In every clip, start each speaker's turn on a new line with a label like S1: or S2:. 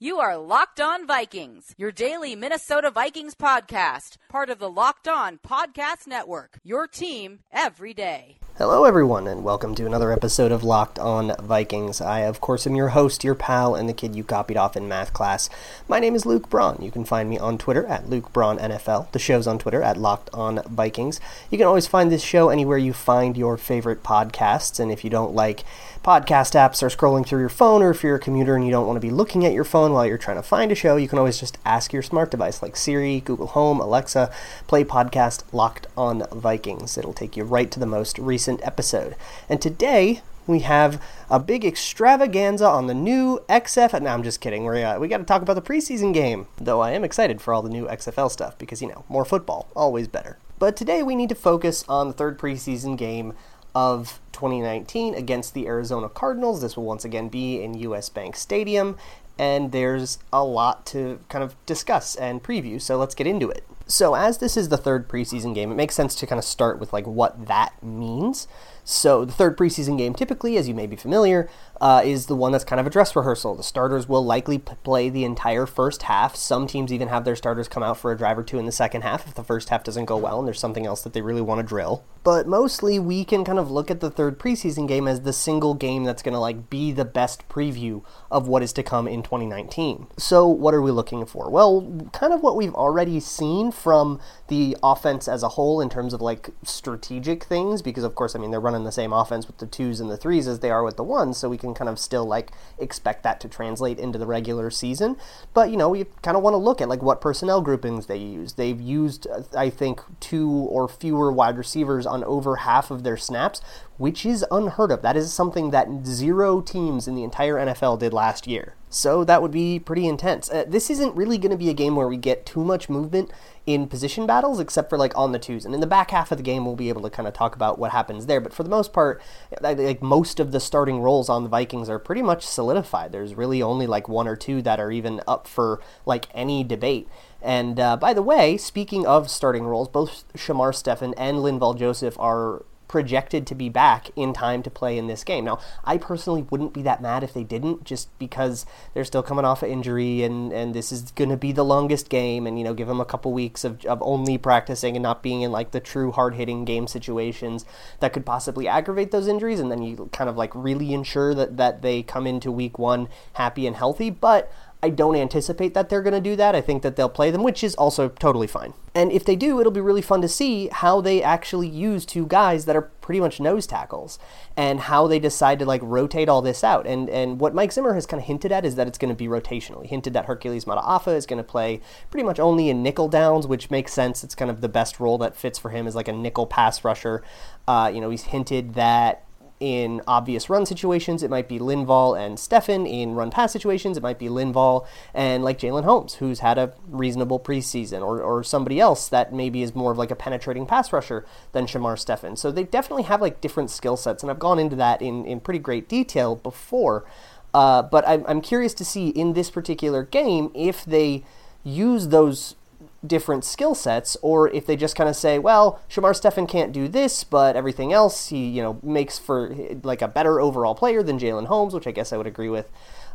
S1: You are Locked On Vikings, your daily Minnesota Vikings podcast, part of the Locked On Podcast Network. Your team every day.
S2: Hello, everyone, and welcome to another episode of Locked On Vikings. I, of course, am your host, your pal, and the kid you copied off in math class. My name is Luke Braun. You can find me on Twitter at Luke Braun NFL. The show's on Twitter at Locked On Vikings. You can always find this show anywhere you find your favorite podcasts, and if you don't like podcast apps or scrolling through your phone, or if you're a commuter and you don't want to be looking at your phone while you're trying to find a show, you can always just ask your smart device like Siri, Google Home, Alexa, play podcast Locked On Vikings. It'll take you right to the most recent episode. And today we have a big extravaganza on the new XF. No, I'm just kidding. We're, uh, we got to talk about the preseason game, though I am excited for all the new XFL stuff because, you know, more football, always better. But today we need to focus on the third preseason game of 2019 against the Arizona Cardinals. This will once again be in US Bank Stadium, and there's a lot to kind of discuss and preview, so let's get into it. So, as this is the third preseason game, it makes sense to kind of start with like what that means. So, the third preseason game, typically, as you may be familiar, uh, is the one that's kind of a dress rehearsal. The starters will likely p- play the entire first half. Some teams even have their starters come out for a drive or two in the second half if the first half doesn't go well and there's something else that they really want to drill. But mostly, we can kind of look at the third preseason game as the single game that's going to like be the best preview of what is to come in 2019. So, what are we looking for? Well, kind of what we've already seen from the offense as a whole in terms of like strategic things, because of course, I mean, they're running the same offense with the twos and the threes as they are with the ones, so we can kind of still like expect that to translate into the regular season. But you know, we kind of want to look at like what personnel groupings they use. They've used, I think, two or fewer wide receivers on over half of their snaps, which is unheard of. That is something that zero teams in the entire NFL did last year. So that would be pretty intense. Uh, this isn't really going to be a game where we get too much movement in position battles, except for like on the twos. And in the back half of the game, we'll be able to kind of talk about what happens there. But for the most part, like most of the starting roles on the Vikings are pretty much solidified. There's really only like one or two that are even up for like any debate. And uh, by the way, speaking of starting roles, both Shamar Stephen and Linval Joseph are projected to be back in time to play in this game. Now, I personally wouldn't be that mad if they didn't, just because they're still coming off an injury and, and this is going to be the longest game, and, you know, give them a couple weeks of, of only practicing and not being in, like, the true hard hitting game situations that could possibly aggravate those injuries, and then you kind of, like, really ensure that, that they come into week one happy and healthy. But I don't anticipate that they're going to do that. I think that they'll play them, which is also totally fine. And if they do, it'll be really fun to see how they actually use two guys that are pretty much nose tackles and how they decide to like rotate all this out. And and what Mike Zimmer has kind of hinted at is that it's going to be rotational. He hinted that Hercules Mataafa is going to play pretty much only in nickel downs, which makes sense. It's kind of the best role that fits for him is like a nickel pass rusher. Uh, you know, he's hinted that in obvious run situations, it might be Linval and Stephen. In run pass situations, it might be Linval and like Jalen Holmes, who's had a reasonable preseason, or, or somebody else that maybe is more of like a penetrating pass rusher than Shamar Stephen. So they definitely have like different skill sets, and I've gone into that in, in pretty great detail before. Uh, but I'm, I'm curious to see in this particular game if they use those different skill sets, or if they just kind of say, well, Shamar Stephen can't do this, but everything else he you know makes for like a better overall player than Jalen Holmes, which I guess I would agree with.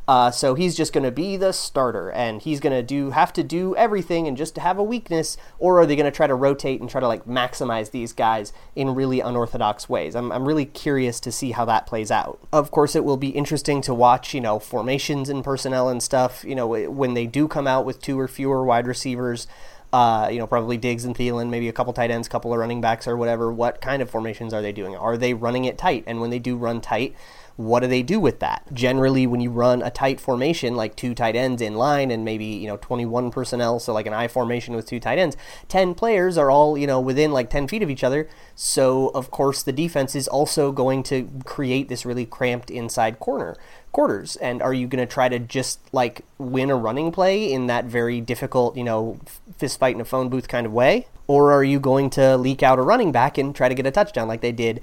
S2: Uh, so he's just going to be the starter, and he's going to do have to do everything and just have a weakness, or are they going to try to rotate and try to like maximize these guys in really unorthodox ways? I'm I'm really curious to see how that plays out. Of course, it will be interesting to watch, you know, formations and personnel and stuff. You know, when they do come out with two or fewer wide receivers. Uh, you know, probably Diggs and Thielen, maybe a couple tight ends, couple of running backs or whatever. What kind of formations are they doing? Are they running it tight? And when they do run tight, what do they do with that? Generally, when you run a tight formation, like two tight ends in line and maybe, you know, 21 personnel, so like an I formation with two tight ends, 10 players are all, you know, within like 10 feet of each other. So, of course, the defense is also going to create this really cramped inside corner quarters. And are you going to try to just like win a running play in that very difficult, you know, fist fight in a phone booth kind of way? Or are you going to leak out a running back and try to get a touchdown like they did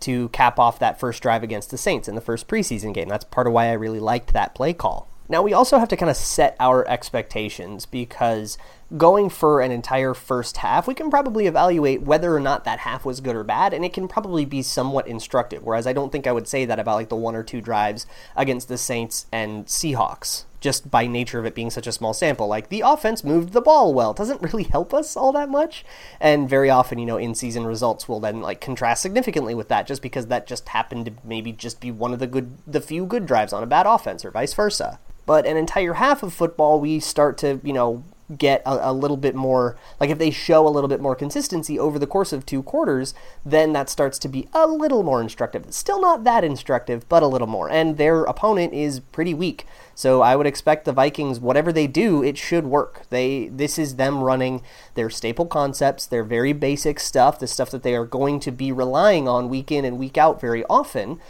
S2: to cap off that first drive against the Saints in the first preseason game. That's part of why I really liked that play call. Now, we also have to kind of set our expectations because going for an entire first half, we can probably evaluate whether or not that half was good or bad, and it can probably be somewhat instructive. Whereas I don't think I would say that about like the one or two drives against the Saints and Seahawks just by nature of it being such a small sample. Like the offense moved the ball well. It doesn't really help us all that much. And very often, you know, in season results will then like contrast significantly with that just because that just happened to maybe just be one of the good the few good drives on a bad offense or vice versa. But an entire half of football we start to, you know, get a, a, little bit more like if they show a little bit more consistency over the course of two quarters then that starts to be a little more instructive. Still not that instructive but a little more. And their opponent is pretty weak. So i would expect the vikings whatever they do it should work. They this is them running their staple concepts their very basic stuff the stuff that they are going to be relying on week in and week out very often.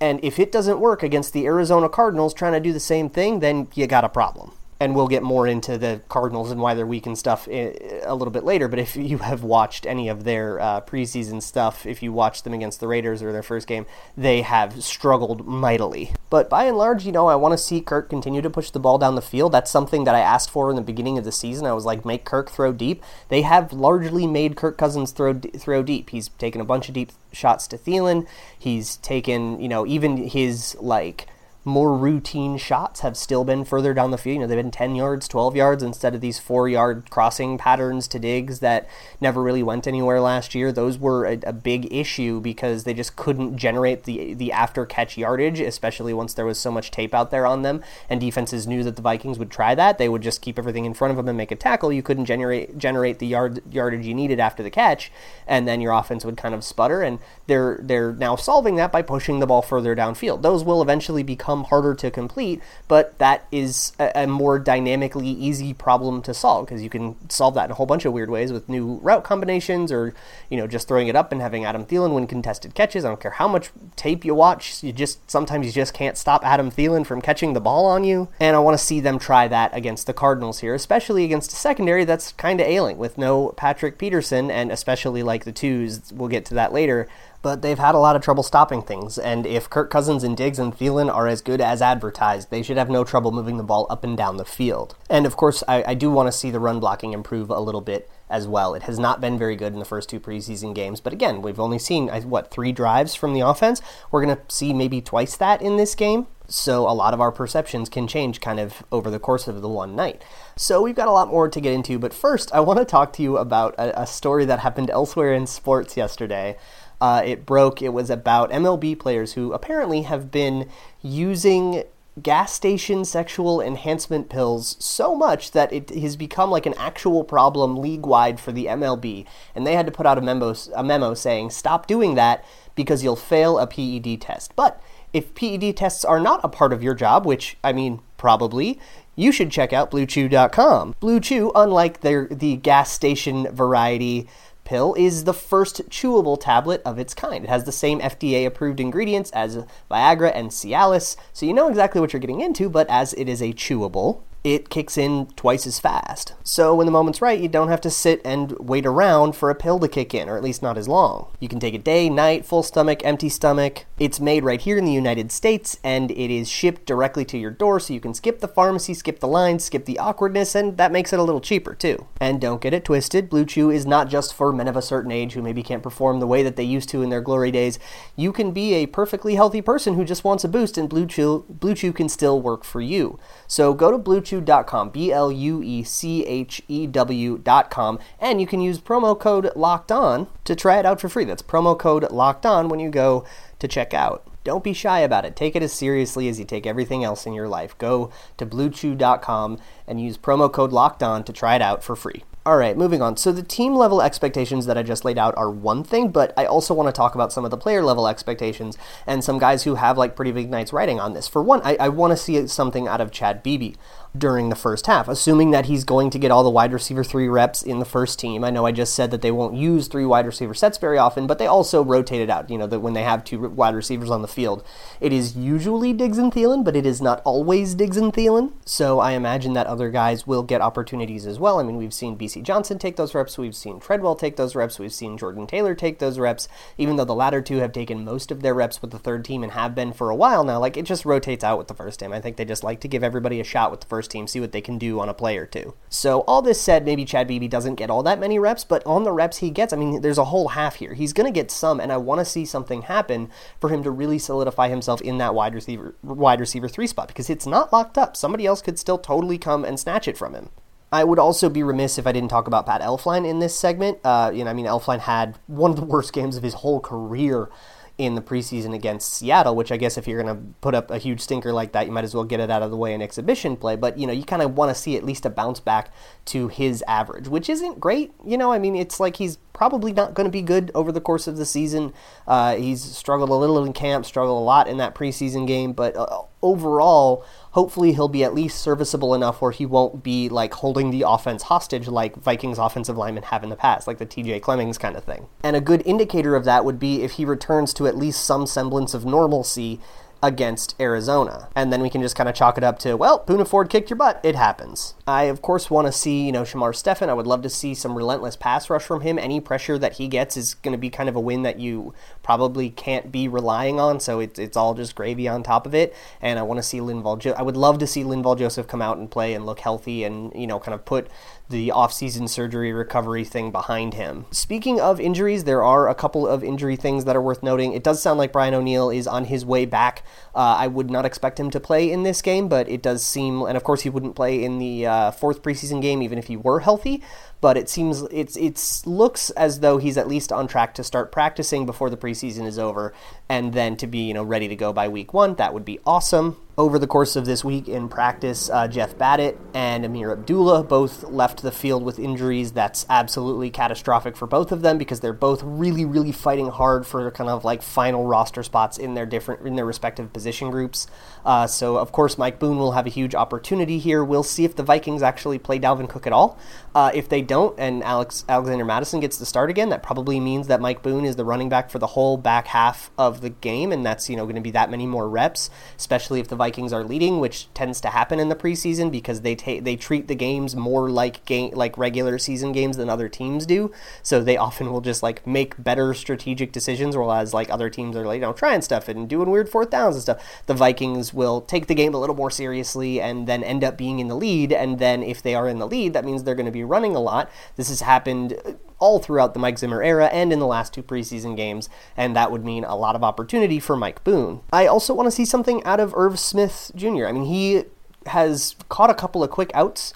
S2: And if it doesn't work against the arizona cardinals trying to do the same thing then you got a problem and we'll get more into the Cardinals and why they're weak and stuff a little bit later. But if you have watched any of their uh, preseason stuff, if you watched them against the Raiders or their first game, they have struggled mightily. But by and large, you know, I want to see Kirk continue to push the ball down the field. That's something that I asked for in the beginning of the season. I was like, make Kirk throw deep. They have largely made Kirk Cousins throw throw deep. He's taken a bunch of deep shots to Thielen. He's taken, you know, even his like more routine shots have still been further down the field. You know, they've been 10 yards, 12 yards instead of these four yard crossing patterns to Diggs that never really went anywhere last year. Those were a, a big issue because they just couldn't generate the, the after catch yardage, especially once there was so much tape out there on them. And defenses knew that the Vikings would try that. They would just keep everything in front of them and make a tackle. You couldn't generate generate the yard yardage you needed after the catch, and then your offense would kind of sputter. And they're they're now solving that by pushing the ball further downfield. Those will eventually become become harder to complete, but that is a, a more dynamically easy problem to solve because you can solve that in a whole bunch of weird ways with new route combinations or, you know, just throwing it up and having Adam Thielen win contested catches. I don't care how much tape you watch, you just sometimes you just can't stop Adam Thielen from catching the ball on you. And I want to see them try that against the Cardinals here, especially against a secondary that's kind of ailing with no Patrick Peterson and especially like the twos. We'll get to that later but they've had a lot of trouble stopping things. And if Kirk Cousins and Diggs and Thielen are as good as advertised, they should have no trouble moving the ball up and down the field. And of course, I, I do want to see the run blocking improve a little bit as well. It has not been very good in the first two preseason games, but again, we've only seen what three drives from the offense. We're going to see maybe twice that in this game. So a lot of our perceptions can change kind of over the course of the one night. So we've got a lot more to get into, but first I want to talk to you about a, a story that happened elsewhere in sports yesterday. Uh, it broke. It was about MLB players who apparently have been using gas station sexual enhancement pills so much that it has become like an actual problem league wide for the MLB. And they had to put out a memo, a memo saying, stop doing that because you'll fail a PED test. But if PED tests are not a part of your job, which, I mean, probably, you should check out BlueChew.com. BlueChew, unlike their, the gas station variety pill is the first chewable tablet of its kind. It has the same FDA approved ingredients as Viagra and Cialis, so you know exactly what you're getting into, but as it is a chewable, it kicks in twice as fast. So when the moment's right, you don't have to sit and wait around for a pill to kick in, or at least not as long. You can take it day, night, full stomach, empty stomach. It's made right here in the United States, and it is shipped directly to your door, so you can skip the pharmacy, skip the lines, skip the awkwardness, and that makes it a little cheaper too. And don't get it twisted, Blue Chew is not just for men of a certain age who maybe can't perform the way that they used to in their glory days. You can be a perfectly healthy person who just wants a boost, and Blue Chew, Blue Chew can still work for you. So go to Blue Chew bluechew.com, B L U E C H E W.com, and you can use promo code locked on to try it out for free. That's promo code locked on when you go to check out. Don't be shy about it. Take it as seriously as you take everything else in your life. Go to bluechew.com and use promo code locked on to try it out for free. All right, moving on. So the team level expectations that I just laid out are one thing, but I also want to talk about some of the player level expectations and some guys who have like pretty big nights writing on this. For one, I, I want to see something out of Chad Beebe during the first half, assuming that he's going to get all the wide receiver three reps in the first team. I know I just said that they won't use three wide receiver sets very often, but they also rotate it out. You know, that when they have two wide receivers on the field, it is usually Diggs and Thielen, but it is not always Diggs and Thielen. So I imagine that other guys will get opportunities as well. I mean, we've seen Bisi Johnson take those reps, we've seen Treadwell take those reps, we've seen Jordan Taylor take those reps, even though the latter two have taken most of their reps with the third team and have been for a while now. Like, it just rotates out with the first team. I think they just like to give everybody a shot with the first first team, see what they can do on a play or two. So, all this said, maybe Chad Beebe doesn't get all that many reps, but on the reps he gets, I mean, there's a whole half here. He's going to get some, and I want to see something happen for him to really solidify himself in that wide receiver wide receiver three spot because it's not locked up. Somebody else could still totally come and snatch it from him. I would also be remiss if I didn't talk about Pat Elflein in this segment. Uh, you know, I mean, Elflein had one of the worst games of his whole career in the preseason against Seattle, which I guess if you're going to put up a huge stinker like that, you might as well get it out of the way in exhibition play. But, you know, you kind of want to see at least a bounce back to his average, which isn't great. You know, I mean, it's like he's probably not going to be good over the course of the season. Uh, he's struggled a little in camp, struggled a lot in that preseason game, but uh, overall, hopefully he'll be at least serviceable enough where he won't be like holding the offense hostage like Vikings offensive linemen have in the past, like the TJ Clemmings kind of thing. And a good indicator of that would be if he returns to at least some semblance of normalcy against Arizona. And then we can just kind of chalk it up to, well, Poona Ford kicked your butt. It happens. I, of course, want to see, you know, Shamar Stephen. I would love to see some relentless pass rush from him. Any pressure that he gets is going to be kind of a win that you probably can't be relying on. So it's, it's all just gravy on top of it. And I want to see Linval. I would love to see Linval Joseph come out and play and look healthy and, you know, kind of put the off-season surgery recovery thing behind him. Speaking of injuries, there are a couple of injury things that are worth noting. It does sound like Brian O'Neill is on his way back. Uh, I would not expect him to play in this game, but it does seem, and of course he wouldn't play in the uh, fourth preseason game even if he were healthy but it seems it's it's looks as though he's at least on track to start practicing before the preseason is over, and then to be you know ready to go by week one. That would be awesome. Over the course of this week in practice, uh, Jeff Badet and Ameer Abdullah both left the field with injuries. That's absolutely catastrophic for both of them because they're both really, really fighting hard for kind of like final roster spots in their different in their respective position groups. Uh, so of course, Mike Boone will have a huge opportunity here. We'll see if the Vikings actually play Dalvin Cook at all. Uh, if they don't, and Alex Alexander Mattison gets the start again, that probably means that Mike Boone is the running back for the whole back half of the game, and that's you know going to be that many more reps, especially if the Vikings are leading, which tends to happen in the preseason because they they treat the games more like game like regular season games than other teams do. So they often will just like make better strategic decisions, whereas like other teams are like you know trying stuff and doing weird fourth downs and stuff. The Vikings will take the game a little more seriously and then end up being in the lead, and then if they are in the lead, that means they're going to be running a lot. This has happened all throughout the Mike Zimmer era and in the last two preseason games, and that would mean a lot of opportunity for Mike Boone. I also want to see something out of Irv Smith Jr. I mean, he has caught a couple of quick outs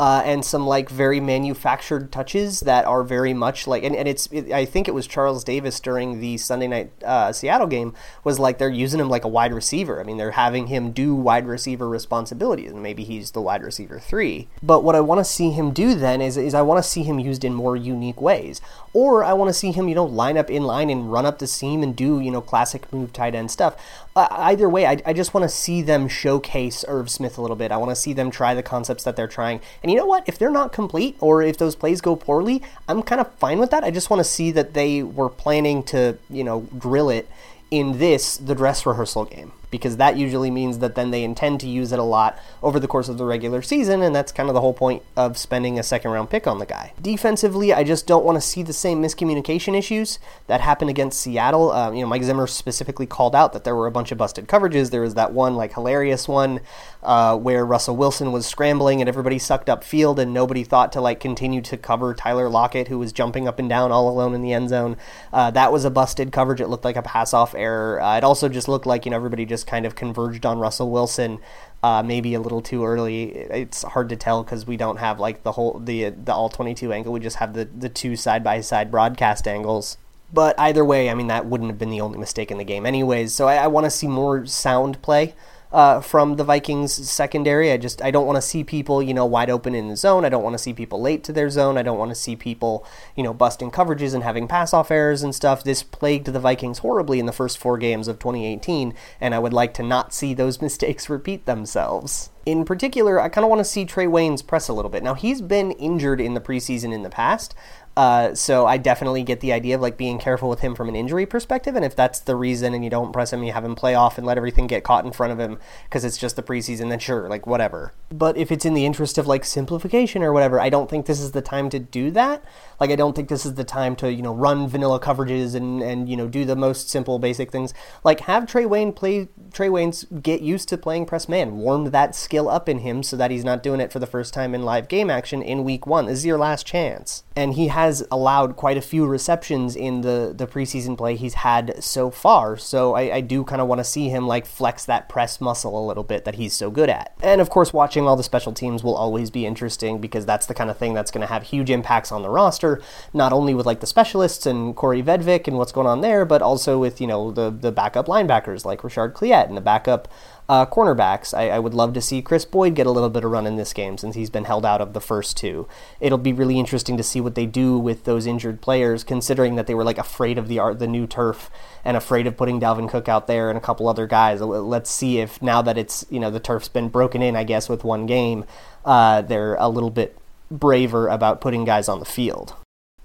S2: uh, and some like very manufactured touches that are very much like and, and it's it, I think it was Charles Davis during the Sunday night uh, Seattle game was like they're using him like a wide receiver. I mean they're having him do wide receiver responsibilities and maybe he's the wide receiver three. But what I want to see him do then is is I want to see him used in more unique ways, or I want to see him you know line up in line and run up the seam and do you know classic move tight end stuff. Uh, either way, I, I just want to see them showcase Irv Smith a little bit. I want to see them try the concepts that they're trying and you know what? If they're not complete or if those plays go poorly, I'm kind of fine with that. I just want to see that they were planning to, you know, drill it in this, the dress rehearsal game because that usually means that then they intend to use it a lot over the course of the regular season, and that's kind of the whole point of spending a second round pick on the guy. Defensively, I just don't want to see the same miscommunication issues that happened against Seattle. Um, you know, Mike Zimmer specifically called out that there were a bunch of busted coverages. There was that one, like, hilarious one uh, where Russell Wilson was scrambling and everybody sucked up field, and nobody thought to, like, continue to cover Tyler Lockett, who was jumping up and down all alone in the end zone. Uh, that was a busted coverage. It looked like a pass off error. Uh, it also just looked like, you know, everybody just kind of converged on Russell Wilson. Uh, maybe a little too early. It's hard to tell because we don't have like the whole the the all twenty two angle. We just have the the two side by side broadcast angles. But either way, I mean that wouldn't have been the only mistake in the game, anyways. So I, I want to see more sound play uh, from the Vikings secondary. I just I don't want to see people you know wide open in the zone. I don't want to see people late to their zone. I don't want to see people you know busting coverages and having pass off errors and stuff. This plagued the Vikings horribly in the first four games of 2018, and I would like to not see those mistakes repeat themselves. In particular, I kind of want to see Trae Waynes press a little bit. Now he's been injured in the preseason in the past. Uh, so I definitely get the idea of like being careful with him from an injury perspective. And if that's the reason and you don't press him, you have him play off and let everything get caught in front of him because it's just the preseason, then sure, like whatever. But if it's in the interest of like simplification or whatever, I don't think this is the time to do that. Like I don't think this is the time to, you know, run vanilla coverages and, and you know, do the most simple basic things. Like have Trae Wayne play Trae Waynes get used to playing press man, warm that skill up in him so that he's not doing it for the first time in live game action in week one. This is your last chance. And he has allowed quite a few receptions in the, the preseason play he's had so far. So I, I do kind of want to see him like flex that press muscle a little bit that he's so good at. And of course, watching all the special teams will always be interesting because that's the kind of thing that's going to have huge impacts on the roster, not only with like the specialists and Kaare Vedvik and what's going on there, but also with, you know, the, the backup linebackers like Reshard Cliett and the backup uh, cornerbacks, I, I, would love to see Chris Boyd get a little bit of run in this game since he's been held out of the first two. It'll be really interesting to see what they do with those injured players, considering that they were like afraid of the the new turf, and afraid of putting Dalvin Cook out there and a couple other guys. Let's see if now that it's you know the turf's been broken in, I guess with one game, uh, they're a little bit braver about putting guys on the field.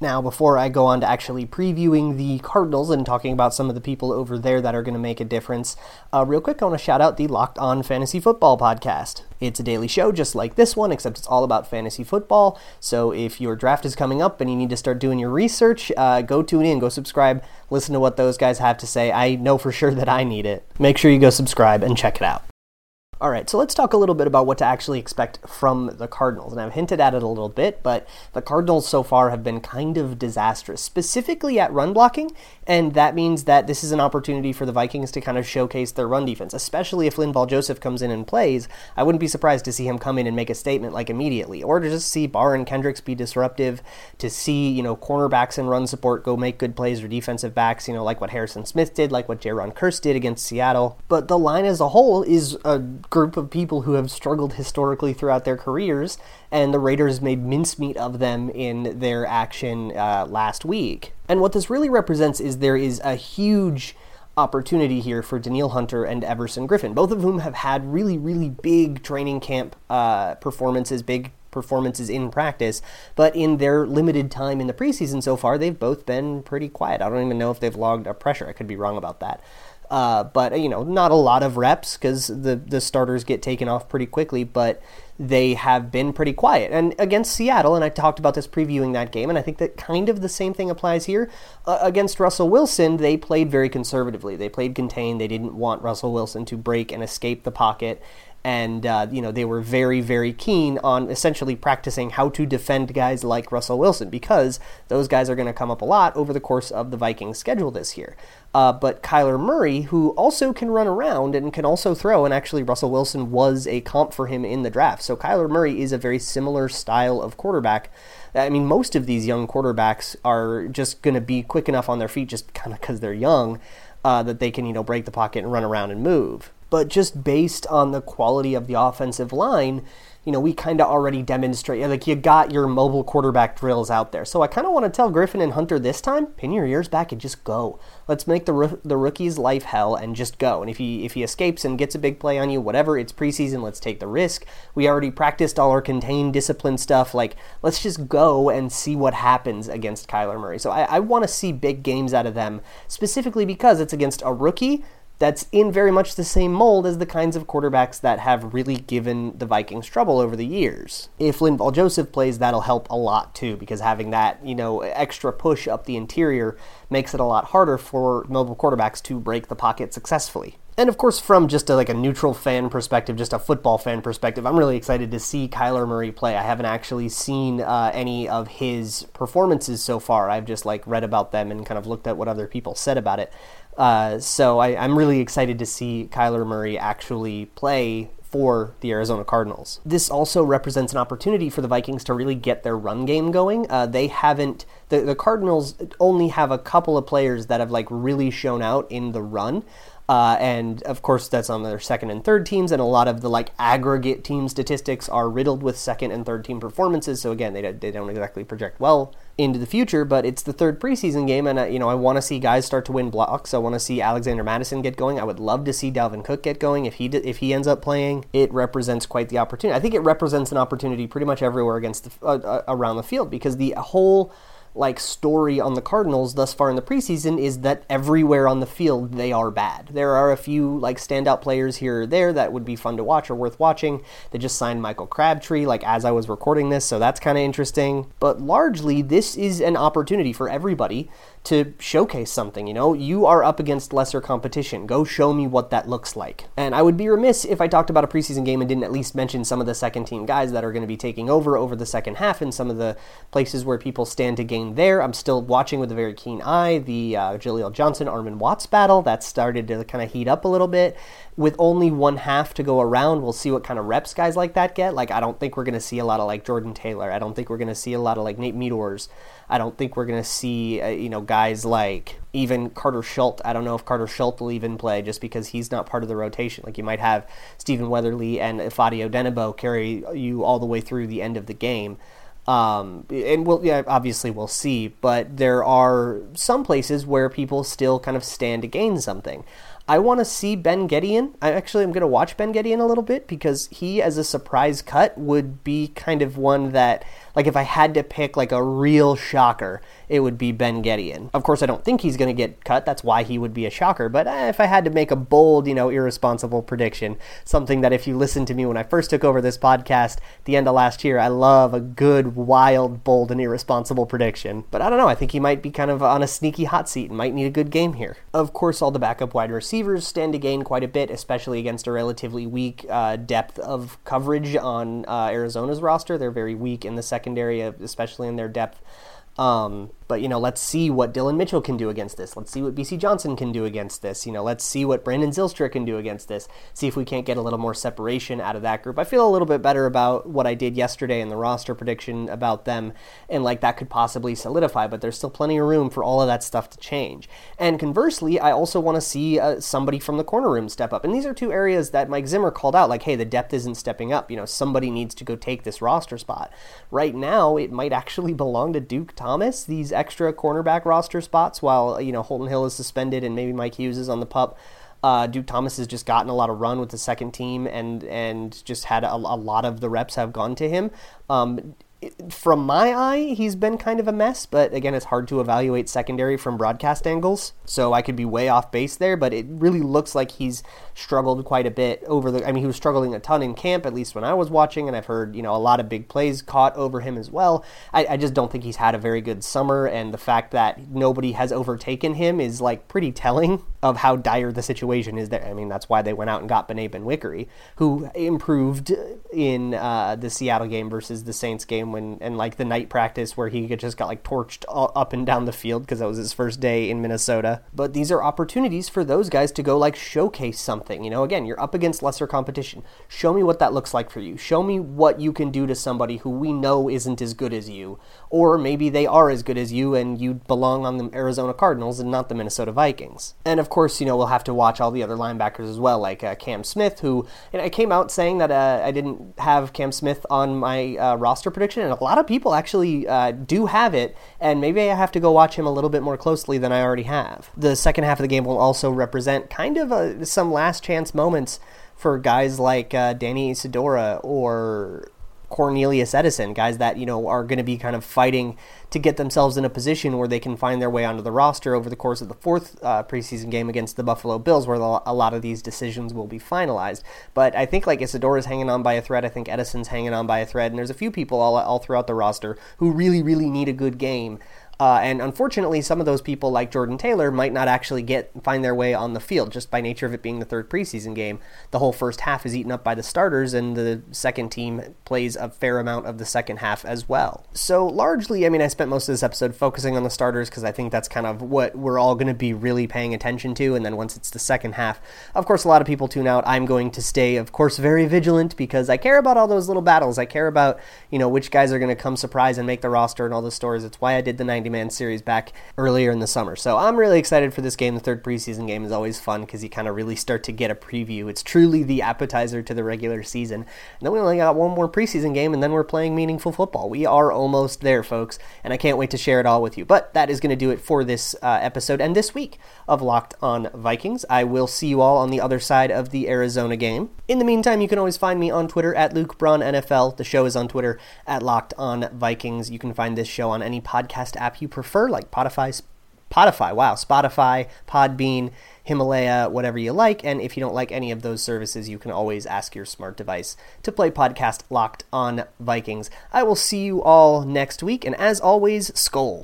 S2: Now, before I go on to actually previewing the Cardinals and talking about some of the people over there that are going to make a difference, uh, real quick, I want to shout out the Locked On Fantasy Football podcast. It's a daily show just like this one, except it's all about fantasy football. So if your draft is coming up and you need to start doing your research, uh, go tune in, go subscribe, listen to what those guys have to say. I know for sure that I need it. Make sure you go subscribe and check it out. All right, so let's talk a little bit about what to actually expect from the Cardinals. And I've hinted at it a little bit, but the Cardinals so far have been kind of disastrous, specifically at run blocking. And that means that this is an opportunity for the Vikings to kind of showcase their run defense, especially if Linval Joseph comes in and plays. I wouldn't be surprised to see him come in and make a statement like immediately, or to just see Barr and Kendricks be disruptive, to see, you know, cornerbacks and run support go make good plays or defensive backs, you know, like what Harrison Smith did, like what Jayron Kearse did against Seattle. But the line as a whole is a group of people who have struggled historically throughout their careers, and the Raiders made mincemeat of them in their action uh, last week. And what this really represents is there is a huge opportunity here for Danielle Hunter and Everson Griffen, both of whom have had really, really big training camp uh, performances, big performances in practice, but in their limited time in the preseason so far, they've both been pretty quiet. I don't even know if they've logged a pressure. I could be wrong about that. Uh, but you know, not a lot of reps because the the starters get taken off pretty quickly. But they have been pretty quiet. And against Seattle, and I talked about this previewing that game, and I think that kind of the same thing applies here. Uh, against Russell Wilson, they played very conservatively. They played contained. They didn't want Russell Wilson to break and escape the pocket and uh, you know they were very very keen on essentially practicing how to defend guys like Russell Wilson because those guys are going to come up a lot over the course of the Vikings schedule this year. Uh, but Kyler Murray, who also can run around and can also throw, and actually Russell Wilson was a comp for him in the draft. So Kyler Murray is a very similar style of quarterback. I mean, most of these young quarterbacks are just going to be quick enough on their feet just kind of because they're young uh, that they can, you know, break the pocket and run around and move but just based on the quality of the offensive line, you know, we kind of already demonstrate like you got your mobile quarterback drills out there. So I kind of want to tell Griffen and Hunter this time, pin your ears back and just go. Let's make the the rookie's life hell and just go. And if he if he escapes and gets a big play on you, whatever, it's preseason. Let's take the risk. We already practiced all our contained discipline stuff. Like let's just go and see what happens against Kyler Murray. So I, I want to see big games out of them specifically because it's against a rookie that's in very much the same mold as the kinds of quarterbacks that have really given the Vikings trouble over the years. If Linval Joseph plays, that'll help a lot too, because having that, you know, extra push up the interior makes it a lot harder for mobile quarterbacks to break the pocket successfully. And of course, from just a, like a neutral fan perspective, just a football fan perspective, I'm really excited to see Kyler Murray play. I haven't actually seen uh, any of his performances so far. I've just like read about them and kind of looked at what other people said about it. Uh, so I, am really excited to see Kyler Murray actually play for the Arizona Cardinals. This also represents an opportunity for the Vikings to really get their run game going. Uh, they haven't. The, the Cardinals only have a couple of players that have like really shown out in the run. Uh, and of course, that's on their second and third teams, and a lot of the like aggregate team statistics are riddled with second and third team performances. So again, they don't, they don't exactly project well into the future. But it's the third preseason game, and uh, you know I want to see guys start to win blocks. I want to see Alexander Mattison get going. I would love to see Dalvin Cook get going if he if he ends up playing. It represents quite the opportunity. I think it represents an opportunity pretty much everywhere against the, uh, uh around the field because the whole like story on the Cardinals thus far in the preseason is that everywhere on the field they are bad. There are a few like standout players here or there that would be fun to watch or worth watching. They just signed Michael Crabtree like as I was recording this, so that's kind of interesting. But largely this is an opportunity for everybody to showcase something. You know, you are up against lesser competition. Go show me what that looks like. And I would be remiss if I talked about a preseason game and didn't at least mention some of the second team guys that are going to be taking over over the second half and some of the places where people stand to gain there. I'm still watching with a very keen eye the uh, Jaleel Johnson Armon Watts battle that started to kind of heat up a little bit with only one half to go around, we'll see what kind of reps guys like that get. Like, I don't think we're going to see a lot of like Jordan Taylor. I don't think we're going to see a lot of like Nate Meadors. I don't think we're going to see, uh, you know, guys like even Carter Schultz. I don't know if Carter Schultz will even play just because he's not part of the rotation. Like, you might have Stephen Weatherly and Ifeadi Odenigbo carry you all the way through the end of the game. Um, and we'll, yeah, obviously we'll see, but there are some places where people still kind of stand to gain something. I want to see Ben Gedeon. I actually am going to watch Ben Gedeon a little bit because he, as a surprise cut, would be kind of one that like if I had to pick like a real shocker, it would be Ben Gedeon. Of course, I don't think he's going to get cut. That's why he would be a shocker. But eh, if I had to make a bold, you know, irresponsible prediction, something that if you listened to me when I first took over this podcast, the end of last year, I love a good, wild, bold, and irresponsible prediction. But I don't know. I think he might be kind of on a sneaky hot seat and might need a good game here. Of course, all the backup wide receivers stand to gain quite a bit, especially against a relatively weak uh, depth of coverage on uh, Arizona's roster. They're very weak in the second secondary, especially in their depth. Um, but you know, let's see what Dillon Mitchell can do against this. Let's see what Bisi Johnson can do against this. You know, let's see what Brandon Zylstra can do against this. See if we can't get a little more separation out of that group. I feel a little bit better about what I did yesterday in the roster prediction about them, and like that could possibly solidify. But there's still plenty of room for all of that stuff to change. And conversely, I also want to see uh, somebody from the corner room step up. And these are two areas that Mike Zimmer called out, like, hey, the depth isn't stepping up. You know, somebody needs to go take this roster spot. Right now, it might actually belong to Duke Thomas. These extra cornerback roster spots while you know Holton Hill is suspended and maybe Mike Hughes is on the pup. Uh, Duke Thomas has just gotten a lot of run with the second team and and just had a, a lot of the reps have gone to him. Um, from my eye, he's been kind of a mess, but again, it's hard to evaluate secondary from broadcast angles, so I could be way off base there, but it really looks like he's struggled quite a bit over the. I mean, he was struggling a ton in camp, at least when I was watching, and I've heard, you know, a lot of big plays caught over him as well. I, I just don't think he's had a very good summer, and the fact that nobody has overtaken him is like pretty telling of how dire the situation is there. I mean, that's why they went out and got Bené Benwikere, who improved in uh, the Seattle game versus the Saints game when and like the night practice where he just got like torched up and down the field because that was his first day in Minnesota. But these are opportunities for those guys to go like showcase something. You know, again, you're up against lesser competition. Show me what that looks like for you. Show me what you can do to somebody who we know isn't as good as you, or maybe they are as good as you and you belong on the Arizona Cardinals and not the Minnesota Vikings. And of course, you know, we'll have to watch all the other linebackers as well, like uh, Cam Smith, who I came out saying that uh, I didn't have Cam Smith on my uh, roster prediction, and a lot of people actually uh, do have it, and maybe I have to go watch him a little bit more closely than I already have. The second half of the game will also represent kind of a, uh, some last chance moments for guys like uh, Danny Isidora or Cornelius Edison, guys that you know are going to be kind of fighting to get themselves in a position where they can find their way onto the roster over the course of the fourth uh, preseason game against the Buffalo Bills, where a lot of these decisions will be finalized. But I think like Isidora's hanging on by a thread. I think Edison's hanging on by a thread, and there's a few people all, all throughout the roster who really, really need a good game uh, and unfortunately, some of those people, like Jordan Taylor, might not actually get find their way on the field just by nature of it being the third preseason game. The whole first half is eaten up by the starters, and the second team plays a fair amount of the second half as well. So largely, I mean, I spent most of this episode focusing on the starters because I think that's kind of what we're all going to be really paying attention to. And then once it's the second half, of course, a lot of people tune out. I'm going to stay, of course, very vigilant because I care about all those little battles. I care about you know which guys are going to come surprise and make the roster and all the stories. It's why I did the 90 man series back earlier in the summer. So I'm really excited for this game. The third preseason game is always fun because you kind of really start to get a preview. It's truly the appetizer to the regular season. And then we only got one more preseason game, and then we're playing meaningful football. We are almost there, folks, and I can't wait to share it all with you. But that is going to do it for this uh, episode and this week of Locked on Vikings. I will see you all on the other side of the Arizona game. In the meantime, you can always find me on Twitter at Luke Braun NFL. The show is on Twitter at Locked on Vikings. You can find this show on any podcast app you prefer, like Spotify, Spotify, wow, Spotify, Podbean, Himalaya, whatever you like. And if you don't like any of those services, you can always ask your smart device to play podcast Locked on Vikings. I will see you all next week, and as always, Skol.